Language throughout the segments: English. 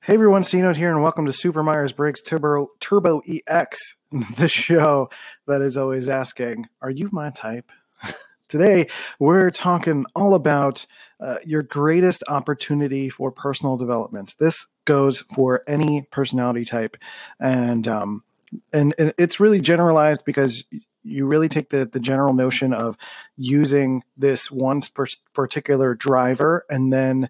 Hey everyone, C Note here, and welcome to Super Myers Briggs Turbo, Turbo EX, the show that is always asking, Are you my type? Today, we're talking all about uh, your greatest opportunity for personal development. This goes for any personality type, and um, and, and it's really generalized because you really take the, the general notion of using this one particular driver and then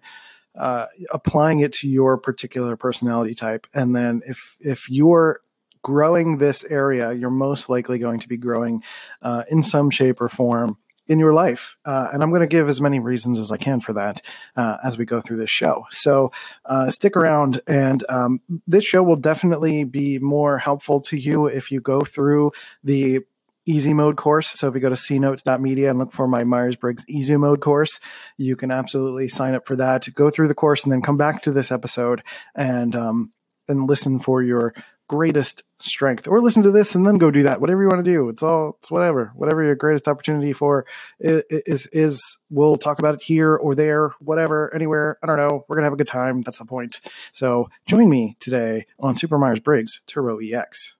uh, applying it to your particular personality type. And then if if you're growing this area, you're most likely going to be growing uh, in some shape or form in your life. Uh, and I'm going to give as many reasons as I can for that uh, as we go through this show. So uh, stick around, and um, this show will definitely be more helpful to you if you go through the easy mode course. So if you go to cnotes.media and look for my Myers Briggs easy mode course, you can absolutely sign up for that. Go through the course and then come back to this episode and um, and listen for your greatest strength or listen to this and then go do that whatever you want to do it's all it's whatever whatever your greatest opportunity for is is, is we'll talk about it here or there whatever anywhere i don't know we're gonna have a good time that's the point so join me today on super myers briggs turbo ex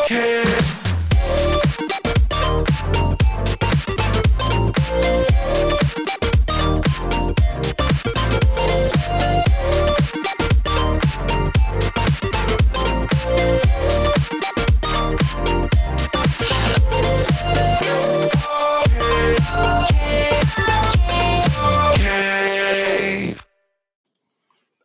okay.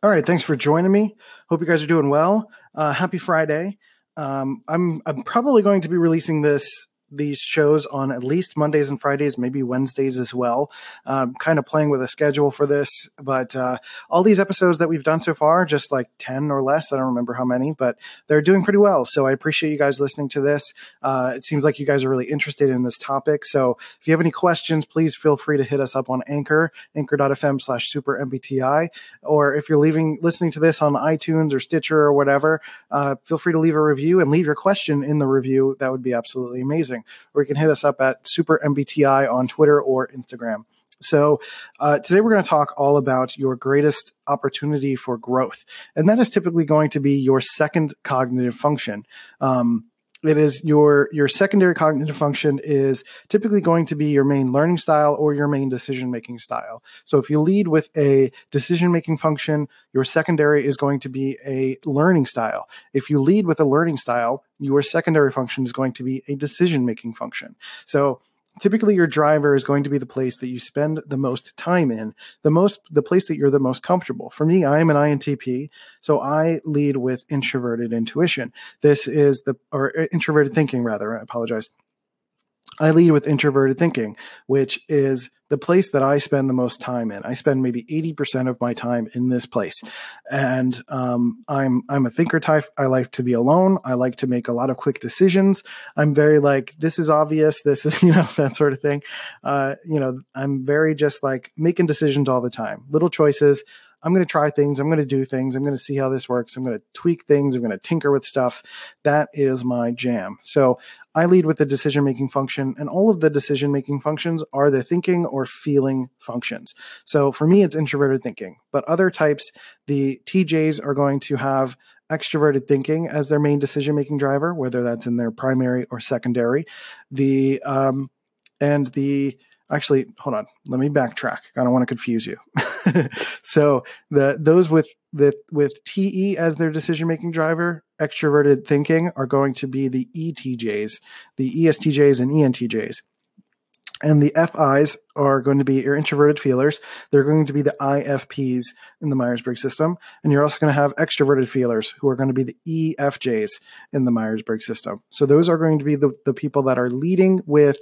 All right, thanks for joining me. Hope you guys are doing well. Uh, happy Friday. Um, I'm I'm probably going to be releasing this these shows on at least Mondays and Fridays, maybe Wednesdays as well. Um, kind of playing with a schedule for this, but uh, all these episodes that we've done so far, just like 10 or less, I don't remember how many, but they're doing pretty well. So I appreciate you guys listening to this. Uh, it seems like you guys are really interested in this topic. So if you have any questions, please feel free to hit us up on Anchor, anchor.fm slash super MBTI. Or if you're leaving, listening to this on iTunes or Stitcher or whatever, uh, feel free to leave a review and leave your question in the review. That would be absolutely amazing or you can hit us up at Super MBTI on Twitter or Instagram. So, uh, today we're going to talk all about your greatest opportunity for growth. And that is typically going to be your second cognitive function. Um, it is your your secondary cognitive function is typically going to be your main learning style or your main decision making style. So if you lead with a decision making function your secondary is going to be a learning style. If you lead with a learning style your secondary function is going to be a decision making function. So typically your driver is going to be the place that you spend the most time in the most the place that you're the most comfortable. For me i am an intp so i lead with introverted intuition. This is the or uh, introverted thinking rather i apologize I lead with introverted thinking, which is the place that I spend the most time in. I spend maybe 80% of my time in this place. And um, I'm I'm a thinker type. I like to be alone. I like to make a lot of quick decisions. I'm very like, this is obvious. This is, you know, that sort of thing. Uh, you know, I'm very just like making decisions all the time. Little choices. I'm going to try things. I'm going to do things. I'm going to see how this works. I'm going to tweak things. I'm going to tinker with stuff. That is my jam. So I lead with the decision making function, and all of the decision making functions are the thinking or feeling functions. So for me, it's introverted thinking, but other types, the TJs are going to have extroverted thinking as their main decision making driver, whether that's in their primary or secondary. The um, and the actually hold on let me backtrack i don't want to confuse you so the those with the with te as their decision making driver extroverted thinking are going to be the etjs the estjs and entjs and the FIs are going to be your introverted feelers. They're going to be the IFPs in the Myers Briggs system. And you're also going to have extroverted feelers who are going to be the EFJs in the Myers Briggs system. So those are going to be the, the people that are leading with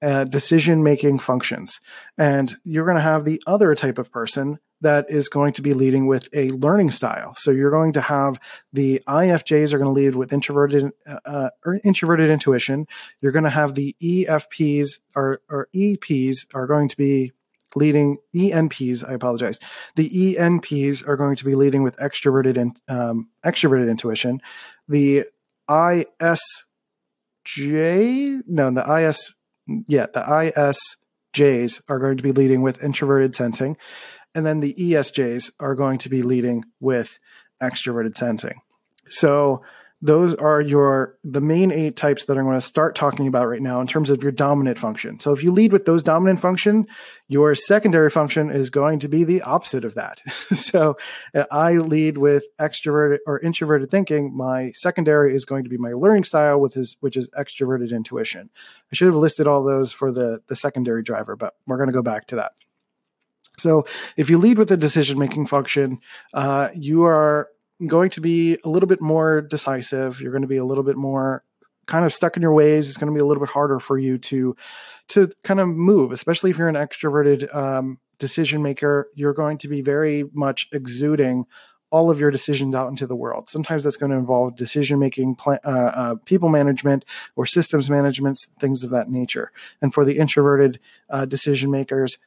uh, decision making functions. And you're going to have the other type of person that is going to be leading with a learning style. So you're going to have the IFJs are going to lead with introverted uh, uh, or introverted intuition. You're going to have the EFPs or, or EPs are going to be leading ENPs. I apologize. The ENPs are going to be leading with extroverted um, extroverted intuition. The ISJ, no, the IS yeah, the ISJs are going to be leading with introverted sensing. And then the ESJs are going to be leading with extroverted sensing. So those are your the main eight types that I'm going to start talking about right now in terms of your dominant function. So if you lead with those dominant function, your secondary function is going to be the opposite of that. so uh, I lead with extroverted or introverted thinking. My secondary is going to be my learning style, with his which is extroverted intuition. I should have listed all those for the the secondary driver, but we're going to go back to that. So if you lead with the decision making function, uh, you are going to be a little bit more decisive. You're going to be a little bit more kind of stuck in your ways. It's going to be a little bit harder for you to to kind of move, especially if you're an extroverted um, decision maker. You're going to be very much exuding all of your decisions out into the world. Sometimes that's going to involve decision making, uh, uh, people management, or systems management, things of that nature. And for the introverted uh, decision makers,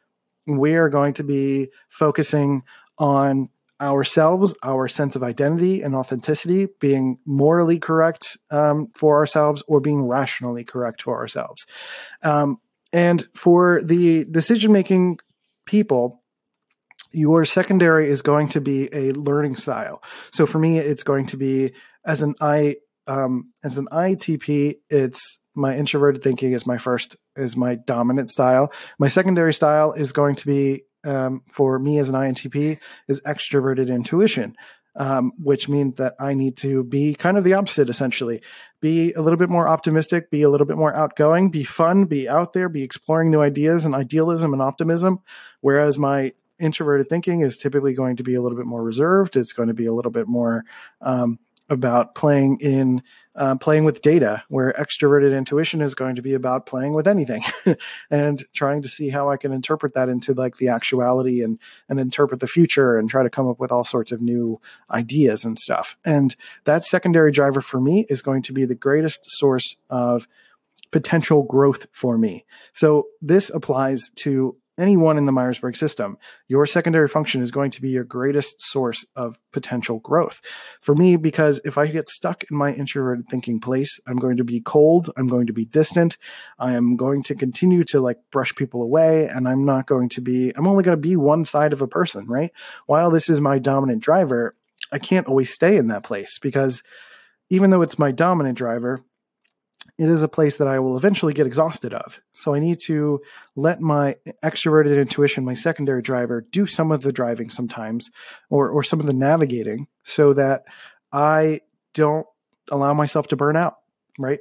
we are going to be focusing on ourselves, our sense of identity and authenticity, being morally correct um, for ourselves or being rationally correct for ourselves. Um, and for the decision making people, your secondary is going to be a learning style. So for me, it's going to be as an I um, as an ITP, it's my introverted thinking is my first is my dominant style. My secondary style is going to be um, for me as an INTP is extroverted intuition, um, which means that I need to be kind of the opposite, essentially. Be a little bit more optimistic, be a little bit more outgoing, be fun, be out there, be exploring new ideas and idealism and optimism. Whereas my introverted thinking is typically going to be a little bit more reserved. It's going to be a little bit more um, about playing in uh, playing with data, where extroverted intuition is going to be about playing with anything and trying to see how I can interpret that into like the actuality and and interpret the future and try to come up with all sorts of new ideas and stuff. And that secondary driver for me is going to be the greatest source of potential growth for me. So this applies to anyone in the Myers Briggs system, your secondary function is going to be your greatest source of potential growth. For me, because if I get stuck in my introverted thinking place, I'm going to be cold, I'm going to be distant, I am going to continue to like brush people away, and I'm not going to be, I'm only going to be one side of a person, right? While this is my dominant driver, I can't always stay in that place because even though it's my dominant driver, it is a place that I will eventually get exhausted of. So I need to let my extroverted intuition, my secondary driver, do some of the driving sometimes or, or some of the navigating so that I don't allow myself to burn out, right?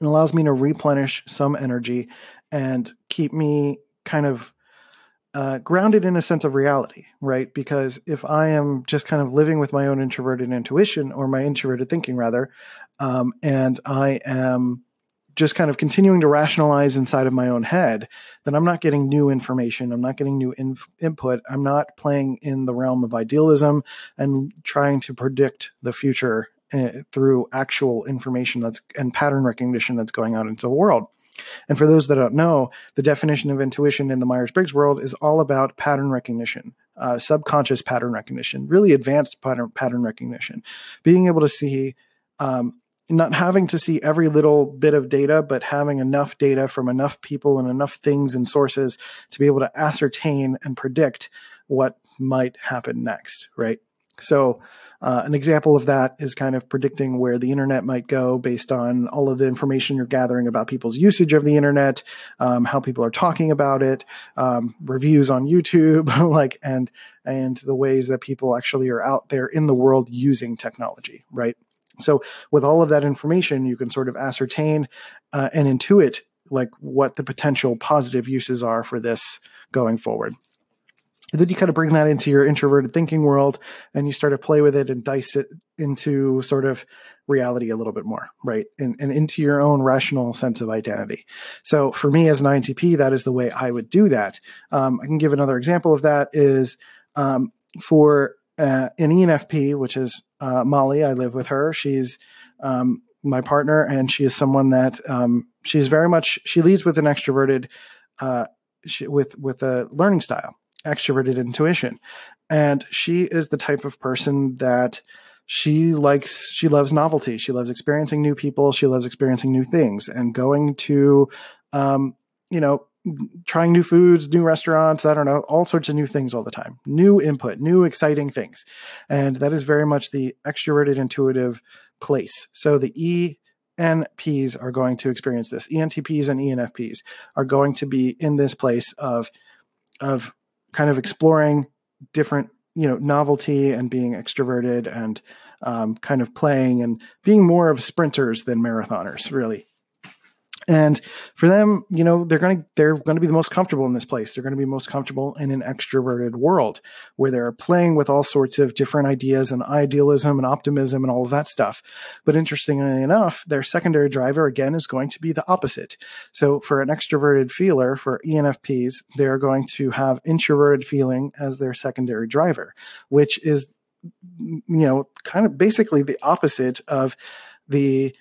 It allows me to replenish some energy and keep me kind of uh, grounded in a sense of reality, right? Because if I am just kind of living with my own introverted intuition or my introverted thinking, rather, um, and I am just kind of continuing to rationalize inside of my own head, then I'm not getting new information. I'm not getting new in- input. I'm not playing in the realm of idealism and trying to predict the future uh, through actual information that's and pattern recognition that's going out into the world. And for those that don't know, the definition of intuition in the Myers Briggs world is all about pattern recognition, uh, subconscious pattern recognition, really advanced pattern, pattern recognition, being able to see. Um, not having to see every little bit of data, but having enough data from enough people and enough things and sources to be able to ascertain and predict what might happen next, right? So, uh, an example of that is kind of predicting where the internet might go based on all of the information you're gathering about people's usage of the internet, um, how people are talking about it, um, reviews on YouTube, like and and the ways that people actually are out there in the world using technology, right? So, with all of that information, you can sort of ascertain uh, and intuit like what the potential positive uses are for this going forward. And then you kind of bring that into your introverted thinking world and you start to play with it and dice it into sort of reality a little bit more, right? And, and into your own rational sense of identity. So for me as an INTP, that is the way I would do that. Um, I can give another example of that is um, for uh, an ENFP, which is uh, Molly. I live with her. She's um, my partner, and she is someone that um, she's very much. She leads with an extroverted, uh, she, with with a learning style extroverted intuition. And she is the type of person that she likes, she loves novelty. She loves experiencing new people. She loves experiencing new things and going to, um, you know, trying new foods, new restaurants, I don't know, all sorts of new things all the time, new input, new exciting things. And that is very much the extroverted intuitive place. So the ENPs are going to experience this. ENTPs and ENFPs are going to be in this place of, of kind of exploring different, you know, novelty and being extroverted and um, kind of playing and being more of sprinters than marathoners, really. And for them, you know, they're going to they're going to be the most comfortable in this place. They're going to be most comfortable in an extroverted world where they're playing with all sorts of different ideas and idealism and optimism and all of that stuff. But interestingly enough, their secondary driver again is going to be the opposite. So for an extroverted feeler, for ENFPs, they're going to have introverted feeling as their secondary driver, which is you know, kind of basically the opposite of the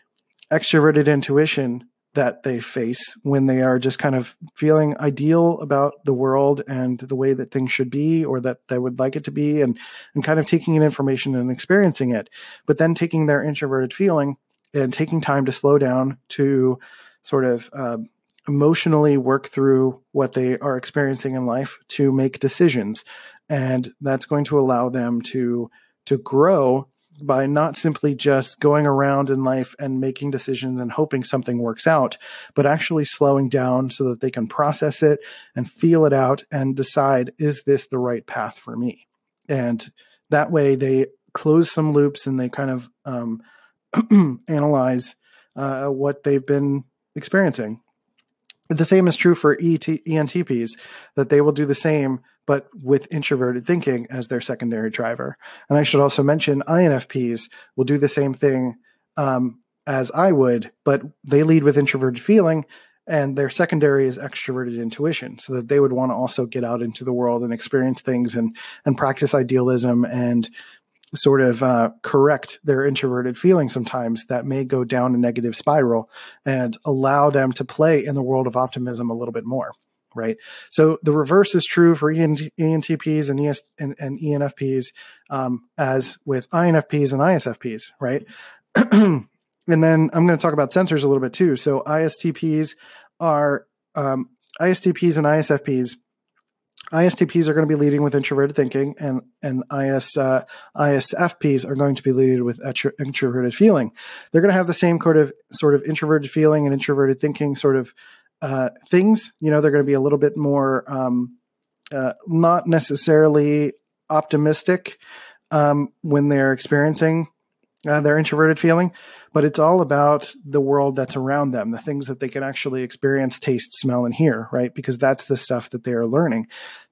extroverted intuition that they face when they are just kind of feeling ideal about the world and the way that things should be or that they would like it to be and and kind of taking in information and experiencing it but then taking their introverted feeling and taking time to slow down to sort of uh, emotionally work through what they are experiencing in life to make decisions. And that's going to allow them to to grow by not simply just going around in life and making decisions and hoping something works out, but actually slowing down so that they can process it and feel it out and decide, is this the right path for me? And that way they close some loops and they kind of um, analyze uh, what they've been experiencing. The same is true for ET, ENTPs, that they will do the same but with introverted thinking as their secondary driver. And I should also mention INFPs will do the same thing um, as I would, but they lead with introverted feeling and their secondary is extroverted intuition so that they would want to also get out into the world and experience things and and practice idealism and sort of uh, correct their introverted feeling sometimes that may go down a negative spiral and allow them to play in the world of optimism a little bit more right? So the reverse is true for ENTPs and, ES, and, and ENFPs, um, as with INFPs and ISFPs, right? and then I'm going to talk about sensors a little bit too. So ISTPs are um, ISTPs and ISFPs. ISTPs are going to be leading with introverted thinking, and and IS uh, ISFPs are going to be leading with introverted feeling. They're going to have the same sort of sort of introverted feeling and introverted thinking sort of uh, things. You know, they're going to be a little bit more um, uh, not necessarily optimistic um, when they're experiencing uh, their introverted feeling, but it's all about the world that's around them, the things that they can actually experience, taste, smell, and hear, right? Because that's the stuff that they are learning.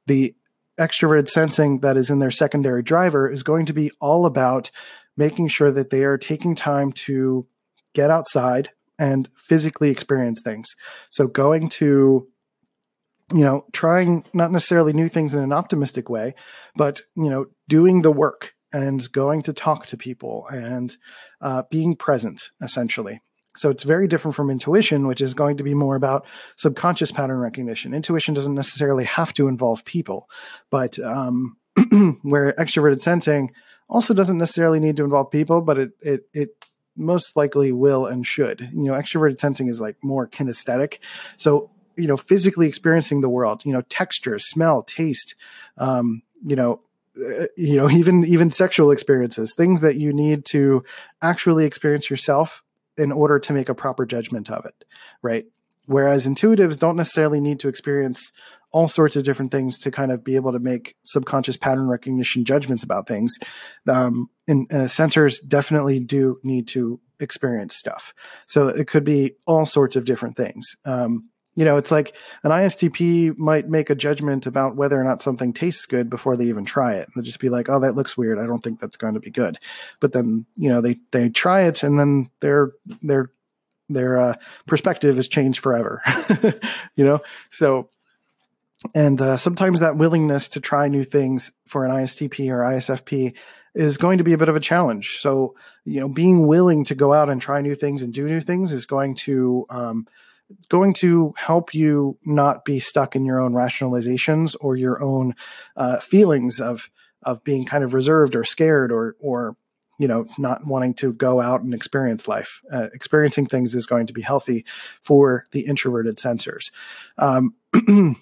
The extroverted sensing that is in their secondary driver is going to be all about making sure that they are taking time to get outside, and physically experience things. So going to you know trying not necessarily new things in an optimistic way but you know doing the work and going to talk to people and uh, being present essentially so it's very different from intuition which is going to be more about subconscious pattern recognition intuition doesn't necessarily have to involve people but um, where extroverted sensing also doesn't necessarily need to involve people but it it, it most likely will and should. You know, extroverted sensing is like more kinesthetic. So, you know, physically experiencing the world, you know, texture, smell, taste, um, you know, you know, even even sexual experiences, things that you need to actually experience yourself in order to make a proper judgment of it, right? Whereas intuitives don't necessarily need to experience all sorts of different things to kind of be able to make subconscious pattern recognition judgments about things. Um, and uh, sensors definitely do need to experience stuff. So it could be all sorts of different things. Um, you know, it's like an ISTP might make a judgment about whether or not something tastes good before they even try it. They'll just be like, "Oh, that looks weird. I don't think that's going to be good." But then, you know, they they try it, and then their their their uh, perspective is changed forever. you know, so and uh, sometimes that willingness to try new things for an ISTP or ISFP is going to be a bit of a challenge. So, you know, being willing to go out and try new things and do new things is going to um, going to help you not be stuck in your own rationalizations or your own uh, feelings of of being kind of reserved or scared or or you know, not wanting to go out and experience life. Uh, experiencing things is going to be healthy for the introverted sensors. Um, and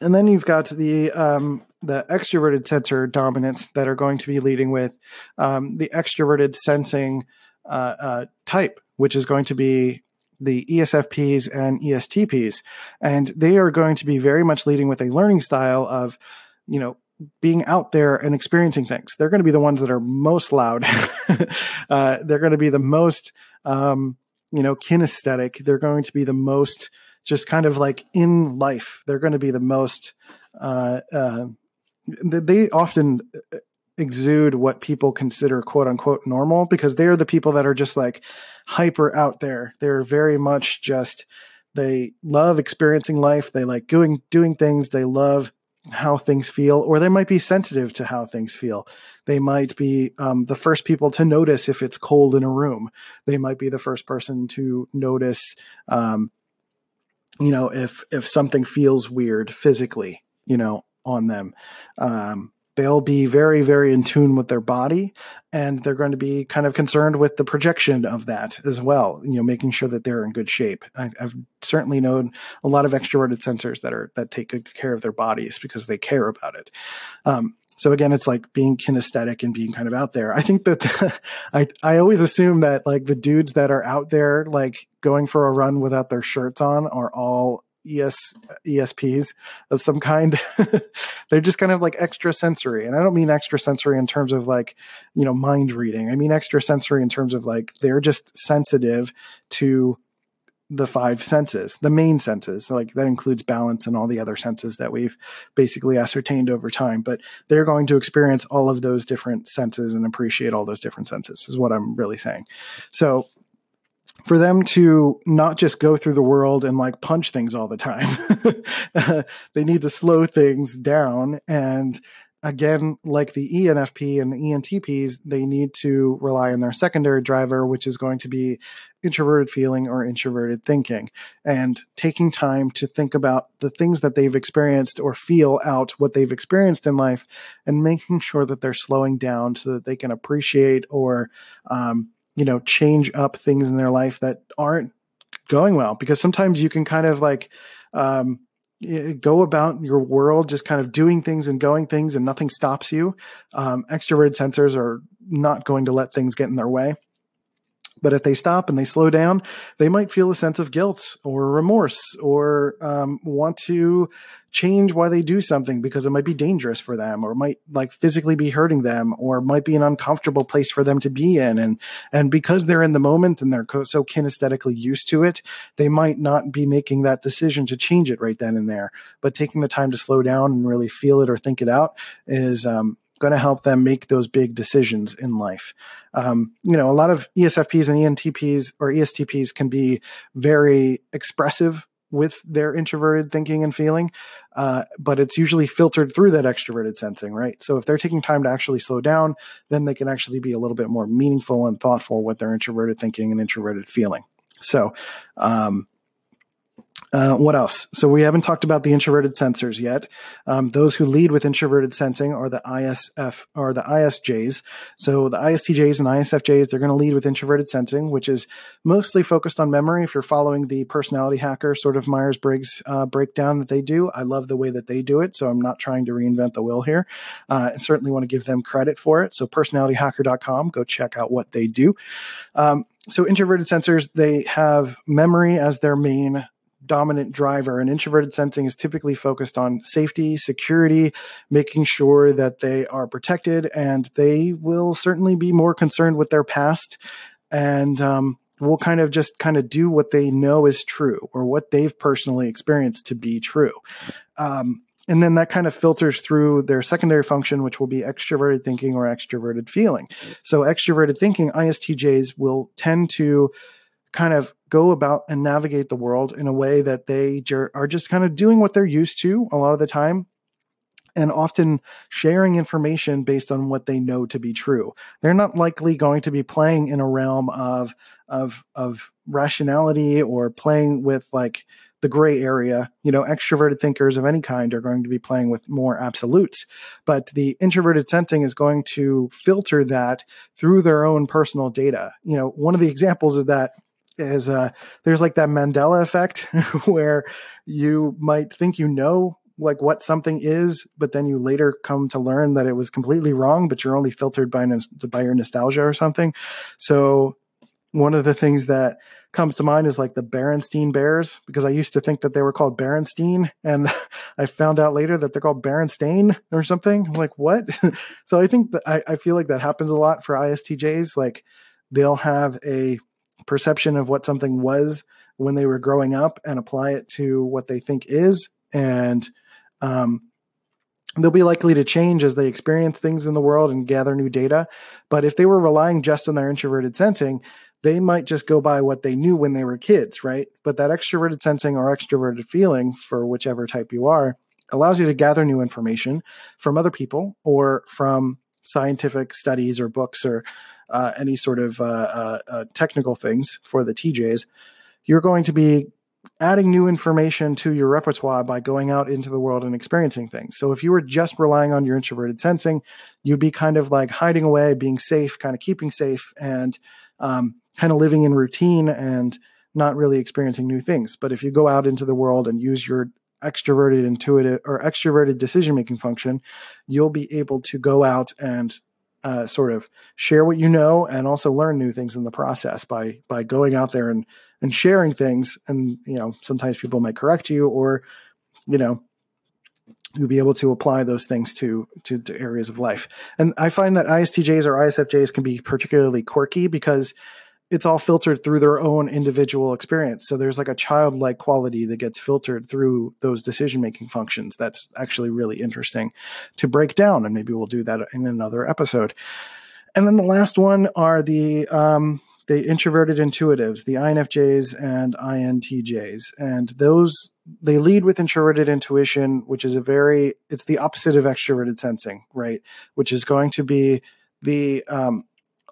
then you've got the um, the extroverted sensor dominance that are going to be leading with um, the extroverted sensing uh, uh, type, which is going to be the ESFPs and ESTPs, and they are going to be very much leading with a learning style of, you know, being out there and experiencing things. They're going to be the ones that are most loud. uh, they're going to be the most, um, you know, kinesthetic. They're going to be the most just kind of like in life. They're going to be the most. Uh, uh, they often exude what people consider quote unquote normal because they're the people that are just like hyper out there. They're very much just they love experiencing life. They like doing doing things. They love how things feel, or they might be sensitive to how things feel. They might be um, the first people to notice if it's cold in a room. They might be the first person to notice, um, you know, if if something feels weird physically, you know, on them. Um, they'll be very, very in tune with their body, and they're going to be kind of concerned with the projection of that as well. You know, making sure that they're in good shape. I, have certainly known a lot of extroverted sensors that are that take good care of their bodies because they care about it. Um, so again, it's like being kinesthetic and being kind of out there. I think that I I always assume that like the dudes that are out there like going for a run without their shirts on are all ES ESPs of some kind. They're just kind of like extra sensory. And I don't mean extra sensory in terms of like, you know, mind reading. I mean extra sensory in terms of like they're just sensitive to the five senses, the main senses. Like that includes balance and all the other senses that we've basically ascertained over time. But they're going to experience all of those different senses and appreciate all those different senses, is what I'm really saying. So for them to not just go through the world and like punch things all the time. they need to slow things down. And again, like the ENFP and ENTPs, they need to rely on their secondary driver, which is going to be introverted feeling or introverted thinking, and taking time to think about the things that they've experienced or feel out what they've experienced in life and making sure that they're slowing down so that they can appreciate or um, you know, change up things in their life that aren't going well. Because sometimes you can kind of like, um, go about your world just kind of doing things and going things and nothing stops you. Um, extroverted sensors are not going to let things get in their way. But if they stop and they slow down, they might feel a sense of guilt or remorse or um, want to change why they do something because it might be dangerous for them or might like physically be hurting them or might be an uncomfortable place for them to be in. And, and because they're in the moment and they're so kinesthetically used to it, they might not be making that decision to change it right then and there. But taking the time to slow down and really feel it or think it out is, um, going to help them make those big decisions in life. Um, you know, a lot of ESFPs and ENTPs or ESTPs can be very expressive with their introverted thinking and feeling, uh, but it's usually filtered through that extroverted sensing, right? So if they're taking time to actually slow down, then they can actually be a little bit more meaningful and thoughtful with their introverted thinking and introverted feeling. So, um, uh, what else? So we haven't talked about the introverted sensors yet. Um, those who lead with introverted sensing are the ISF or the ISJs. So the ISTJs and ISFJs, they're going to lead with introverted sensing, which is mostly focused on memory. If you're following the personality hacker sort of Myers Briggs uh, breakdown that they do, I love the way that they do it. So I'm not trying to reinvent the wheel here. Uh, I certainly want to give them credit for it. So personalityhacker.com, go check out what they do. Um, so introverted sensors, they have memory as their main dominant driver. And introverted sensing is typically focused on safety, security, making sure that they are protected, and they will certainly be more concerned with their past and um, will kind of just kind of do what they know is true or what they've personally experienced to be true. Um, and then that kind of filters through their secondary function, which will be extroverted thinking or extroverted feeling. So, extroverted thinking, ISTJs will tend to kind of go about and navigate the world in a way that they are just kind of doing what they're used to a lot of the time and often sharing information based on what they know to be true. They're not likely going to be playing in a realm of of of rationality or playing with like the gray area. You know, extroverted thinkers of any kind are going to be playing with more absolutes, but the introverted sensing is going to filter that through their own personal data. You know, one of the examples of that is uh, there's like that Mandela effect where you might think you know like what something is, but then you later come to learn that it was completely wrong, but you're only filtered by by your nostalgia or something. So one of the things that comes to mind is like the Berenstein Bears, because I used to think that they were called Berenstein, and I found out later that they're called Berenstain or something. I'm like, what? so I think that I, I feel like that happens a lot for ISTJs. Like they'll have a perception of what something was when they were growing up and apply it to what they think is. And um, they'll be likely to change as they experience things in the world and gather new data. But if they were relying just on their introverted sensing, they might just go by what they knew when they were kids, right? But that extroverted sensing or extroverted feeling, for whichever type you are, allows you to gather new information from other people or from scientific studies or books or uh, any sort of uh, uh, uh technical things for the TJs. You're going to be adding new information to your repertoire by going out into the world and experiencing things. So if you were just relying on your introverted sensing, you'd be kind of like hiding away, being safe, kind of keeping safe, and um, kind of living in routine and not really experiencing new things. But if you go out into the world and use your extroverted intuitive or extroverted decision making function, you'll be able to go out and uh, sort of share what you know and also learn new things in the process by by going out there and and sharing things. And you know sometimes people might correct you or you know you'll be able to apply those things to, to, to areas of life. And i find that istjs or isfjs can be particularly quirky because it's all filtered through their own individual experience so there's like a childlike quality that gets filtered through those decision making functions that's actually really interesting to break down and maybe we'll do that in another episode and then the last one are the um, the introverted intuitives, the INFJs and INTJs. And those, they lead with introverted intuition, which is a very, it's the opposite of extroverted sensing, right? Which is going to be the, um,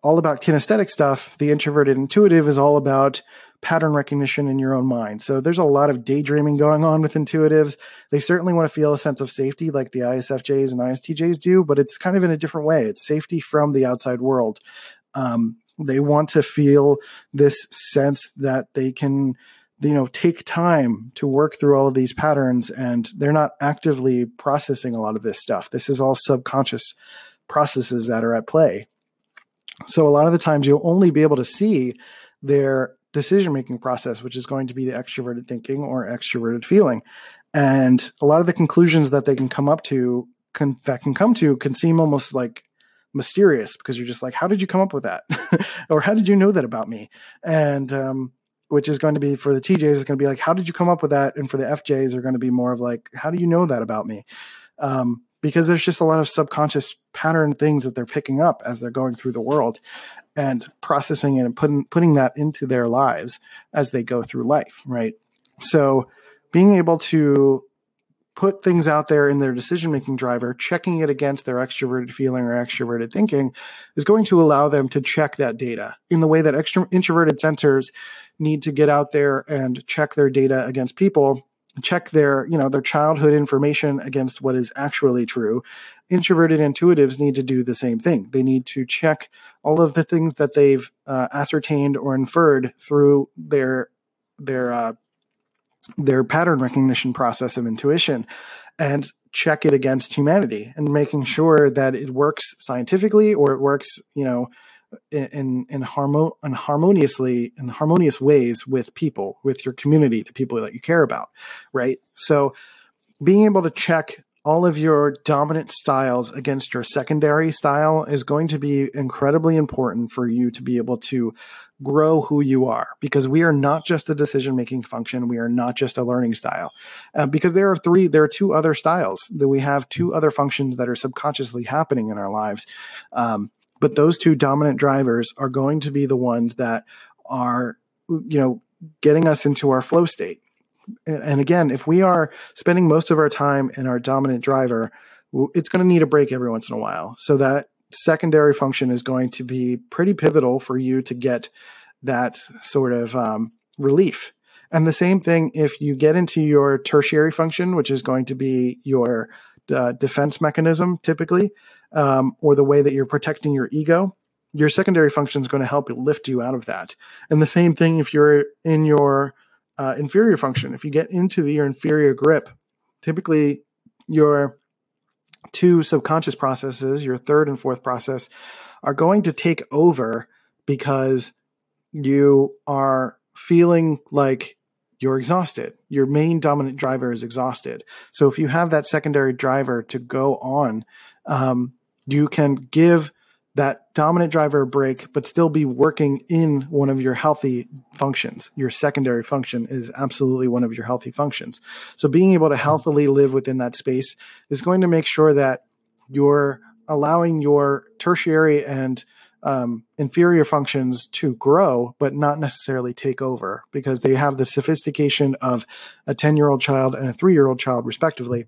all about kinesthetic stuff. The introverted intuitive is all about pattern recognition in your own mind. So there's a lot of daydreaming going on with intuitives. They certainly want to feel a sense of safety like the ISFJs and ISTJs do, but it's kind of in a different way. It's safety from the outside world. Um, they want to feel this sense that they can, you know, take time to work through all of these patterns and they're not actively processing a lot of this stuff. This is all subconscious processes that are at play. So a lot of the times you'll only be able to see their decision making process, which is going to be the extroverted thinking or extroverted feeling. And a lot of the conclusions that they can come up to can, that can come to can seem almost like mysterious because you're just like, how did you come up with that? or how did you know that about me? And, um, which is going to be for the TJs is going to be like, how did you come up with that? And for the FJs are going to be more of like, how do you know that about me? Um, because there's just a lot of subconscious pattern things that they're picking up as they're going through the world and processing it and putting putting that into their lives as they go through life, right? So being able to put things out there in their decision making driver, checking it against their extroverted feeling or extroverted thinking is going to allow them to check that data in the way that extra, introverted sensors need to get out there and check their data against people check their you know their childhood information against what is actually true. Introverted intuitives need to do the same thing. They need to check all of the things that they've uh, ascertained or inferred through their their uh, their pattern recognition process of intuition and check it against humanity and making sure that it works scientifically or it works, you know, in in, harmo- in harmoniously in harmonious ways with people, with your community, the people that you care about, right? So being able to check all of your dominant styles against your secondary style is going to be incredibly important for you to be able to grow who you are because we are not just a decision making function we are not just a learning style uh, because there are three there are two other styles that we have two other functions that are subconsciously happening in our lives um, but those two dominant drivers are going to be the ones that are you know getting us into our flow state and again, if we are spending most of our time in our dominant driver, it's going to need a break every once in a while. So that secondary function is going to be pretty pivotal for you to get that sort of um, relief. And the same thing if you get into your tertiary function, which is going to be your uh, defense mechanism typically, um, or the way that you're protecting your ego, your secondary function is going to help lift you out of that. And the same thing if you're in your uh, inferior function, if you get into the, your inferior grip, typically your two subconscious processes, your third and fourth process, are going to take over because you are feeling like you're exhausted. Your main dominant driver is exhausted. So if you have that secondary driver to go on, um, you can give that dominant driver a break, but still be working in one of your healthy functions. Your secondary function is absolutely one of your healthy functions. So being able to healthily live within that space is going to make sure that you're allowing your tertiary and um, inferior functions to grow, but not necessarily take over because they have the sophistication of a 10 year old child and a three year old child, respectively.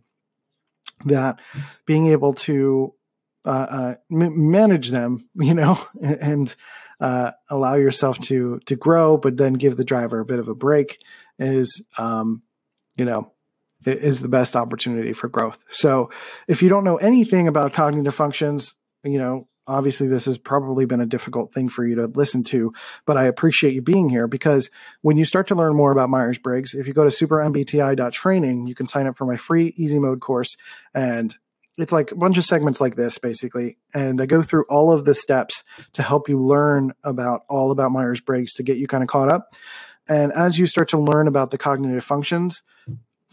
That being able to uh, uh, m- manage them, you know, and uh, allow yourself to to grow, but then give the driver a bit of a break is, um, you know, is the best opportunity for growth. So, if you don't know anything about cognitive functions, you know, obviously this has probably been a difficult thing for you to listen to, but I appreciate you being here because when you start to learn more about Myers Briggs, if you go to supermbti.training, you can sign up for my free easy mode course. And it's like a bunch of segments like this basically. And i go through all of the steps to help you learn about all about myers-briggs to get you kind of caught up. And as you start to learn about the cognitive functions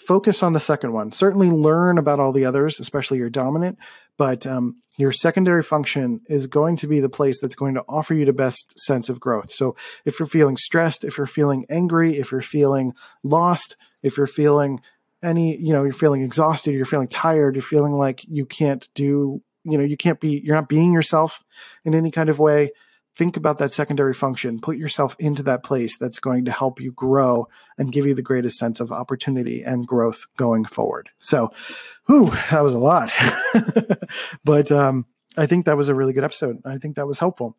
focus on the second one. Certainly learn about all the others, especially your dominant, but um, your secondary function is going to be the place that's going to offer you the best sense of growth. So if you're feeling stressed, if you're feeling angry, if you're feeling lost, if you're feeling any, you know, you're feeling exhausted, you're feeling tired, you're feeling like you can't do, you know, you can't be, you're not being yourself in any kind of way think about that secondary function put yourself into that place that's going to help you grow and give you the greatest sense of opportunity and growth going forward. So whew, that was a lot. But um, i think that was a really good episode. I think that was helpful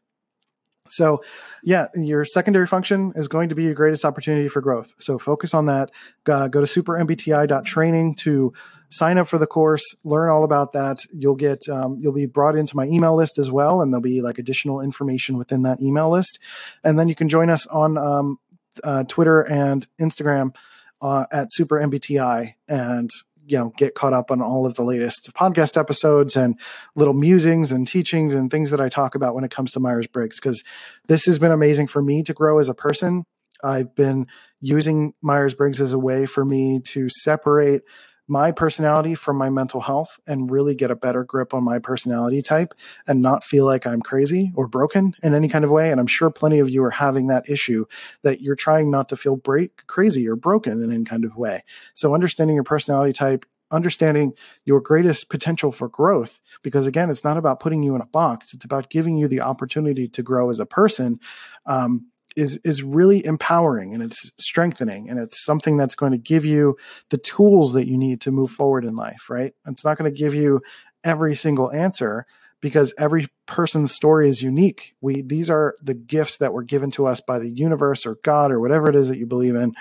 so, yeah, your secondary function is going to be your greatest opportunity for growth. So, focus on that. Uh, go to supermbti.training to sign up for the course, learn all about that. You'll get um, you'll be brought into my email list as well, and there'll be like additional information within that email list. And then you can join us on um, uh, Twitter and Instagram uh, at supermbti and you know get caught up on all of the latest podcast episodes and little musings and teachings and things that I talk about when it comes to Myers Briggs because this has been amazing for me to grow as a person. I've been using Myers Briggs as a way for me to separate my personality from my mental health and really get a better grip on my personality type and not feel like I'm crazy or broken in any kind of way. And I'm sure plenty of you are having that issue that you're trying not to feel break crazy or broken in any kind of way. So understanding your personality type understanding your greatest potential for growth because again it's not about putting you in a box it's about giving you the opportunity to grow as a person um, is is really empowering and it's strengthening and it's something that's going to give you the tools that you need to move forward in life right? It's not going to give you every single answer because every person's story is unique. We these are the gifts that were given to us by the universe or god or whatever it is that you believe in.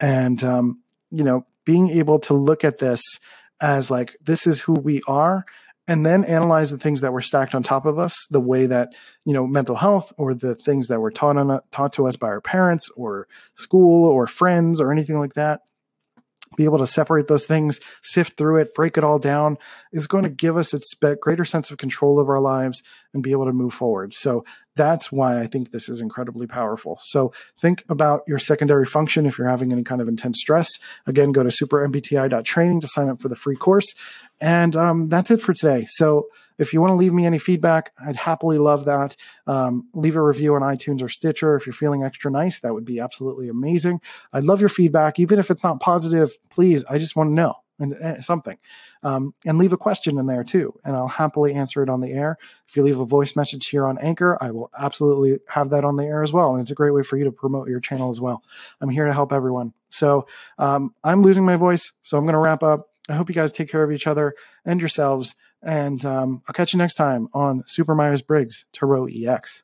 And um, you know being able to look at this as like this is who we are and then analyze the things that were stacked on top of us the way that you know mental health or the things that were taught on taught to us by our parents or school or friends or anything like that be able to separate those things, sift through it, break it all down is going to give us a greater sense of control of our lives and be able to move forward. So that's why I think this is incredibly powerful. So think about your secondary function if you're having any kind of intense stress. Again, go to supermbti.training to sign up for the free course. And um, that's it for today. So if you want to leave me any feedback, I'd happily love that. Um, leave a review on iTunes or Stitcher if you're feeling extra nice. That would be absolutely amazing. I'd love your feedback, even if it's not positive. Please, I just want to know and uh, something. Um, and leave a question in there too, and I'll happily answer it on the air. If you leave a voice message here on Anchor, I will absolutely have that on the air as well. And it's a great way for you to promote your channel as well. I'm here to help everyone. So um, I'm losing my voice, so I'm going to wrap up. I hope you guys take care of each other and yourselves. And um, I'll catch you next time on Super Myers Briggs Turbo EX.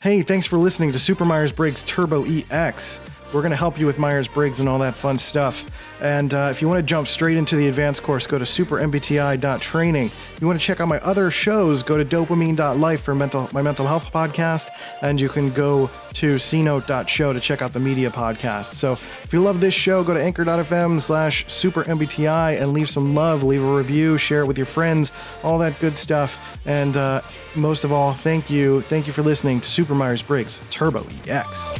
Hey, thanks for listening to Super Myers Briggs Turbo EX. We're going to help you with Myers Briggs and all that fun stuff. And uh, if you want to jump straight into the advanced course, go to supermbti.training. If you want to check out my other shows, go to dopamine.life for mental, my mental health podcast. And you can go to cnote.show to check out the media podcast. So if you love this show, go to anchor.fm slash supermbti and leave some love, leave a review, share it with your friends, all that good stuff. And uh, most of all, thank you. Thank you for listening to Super Myers Briggs Turbo EX.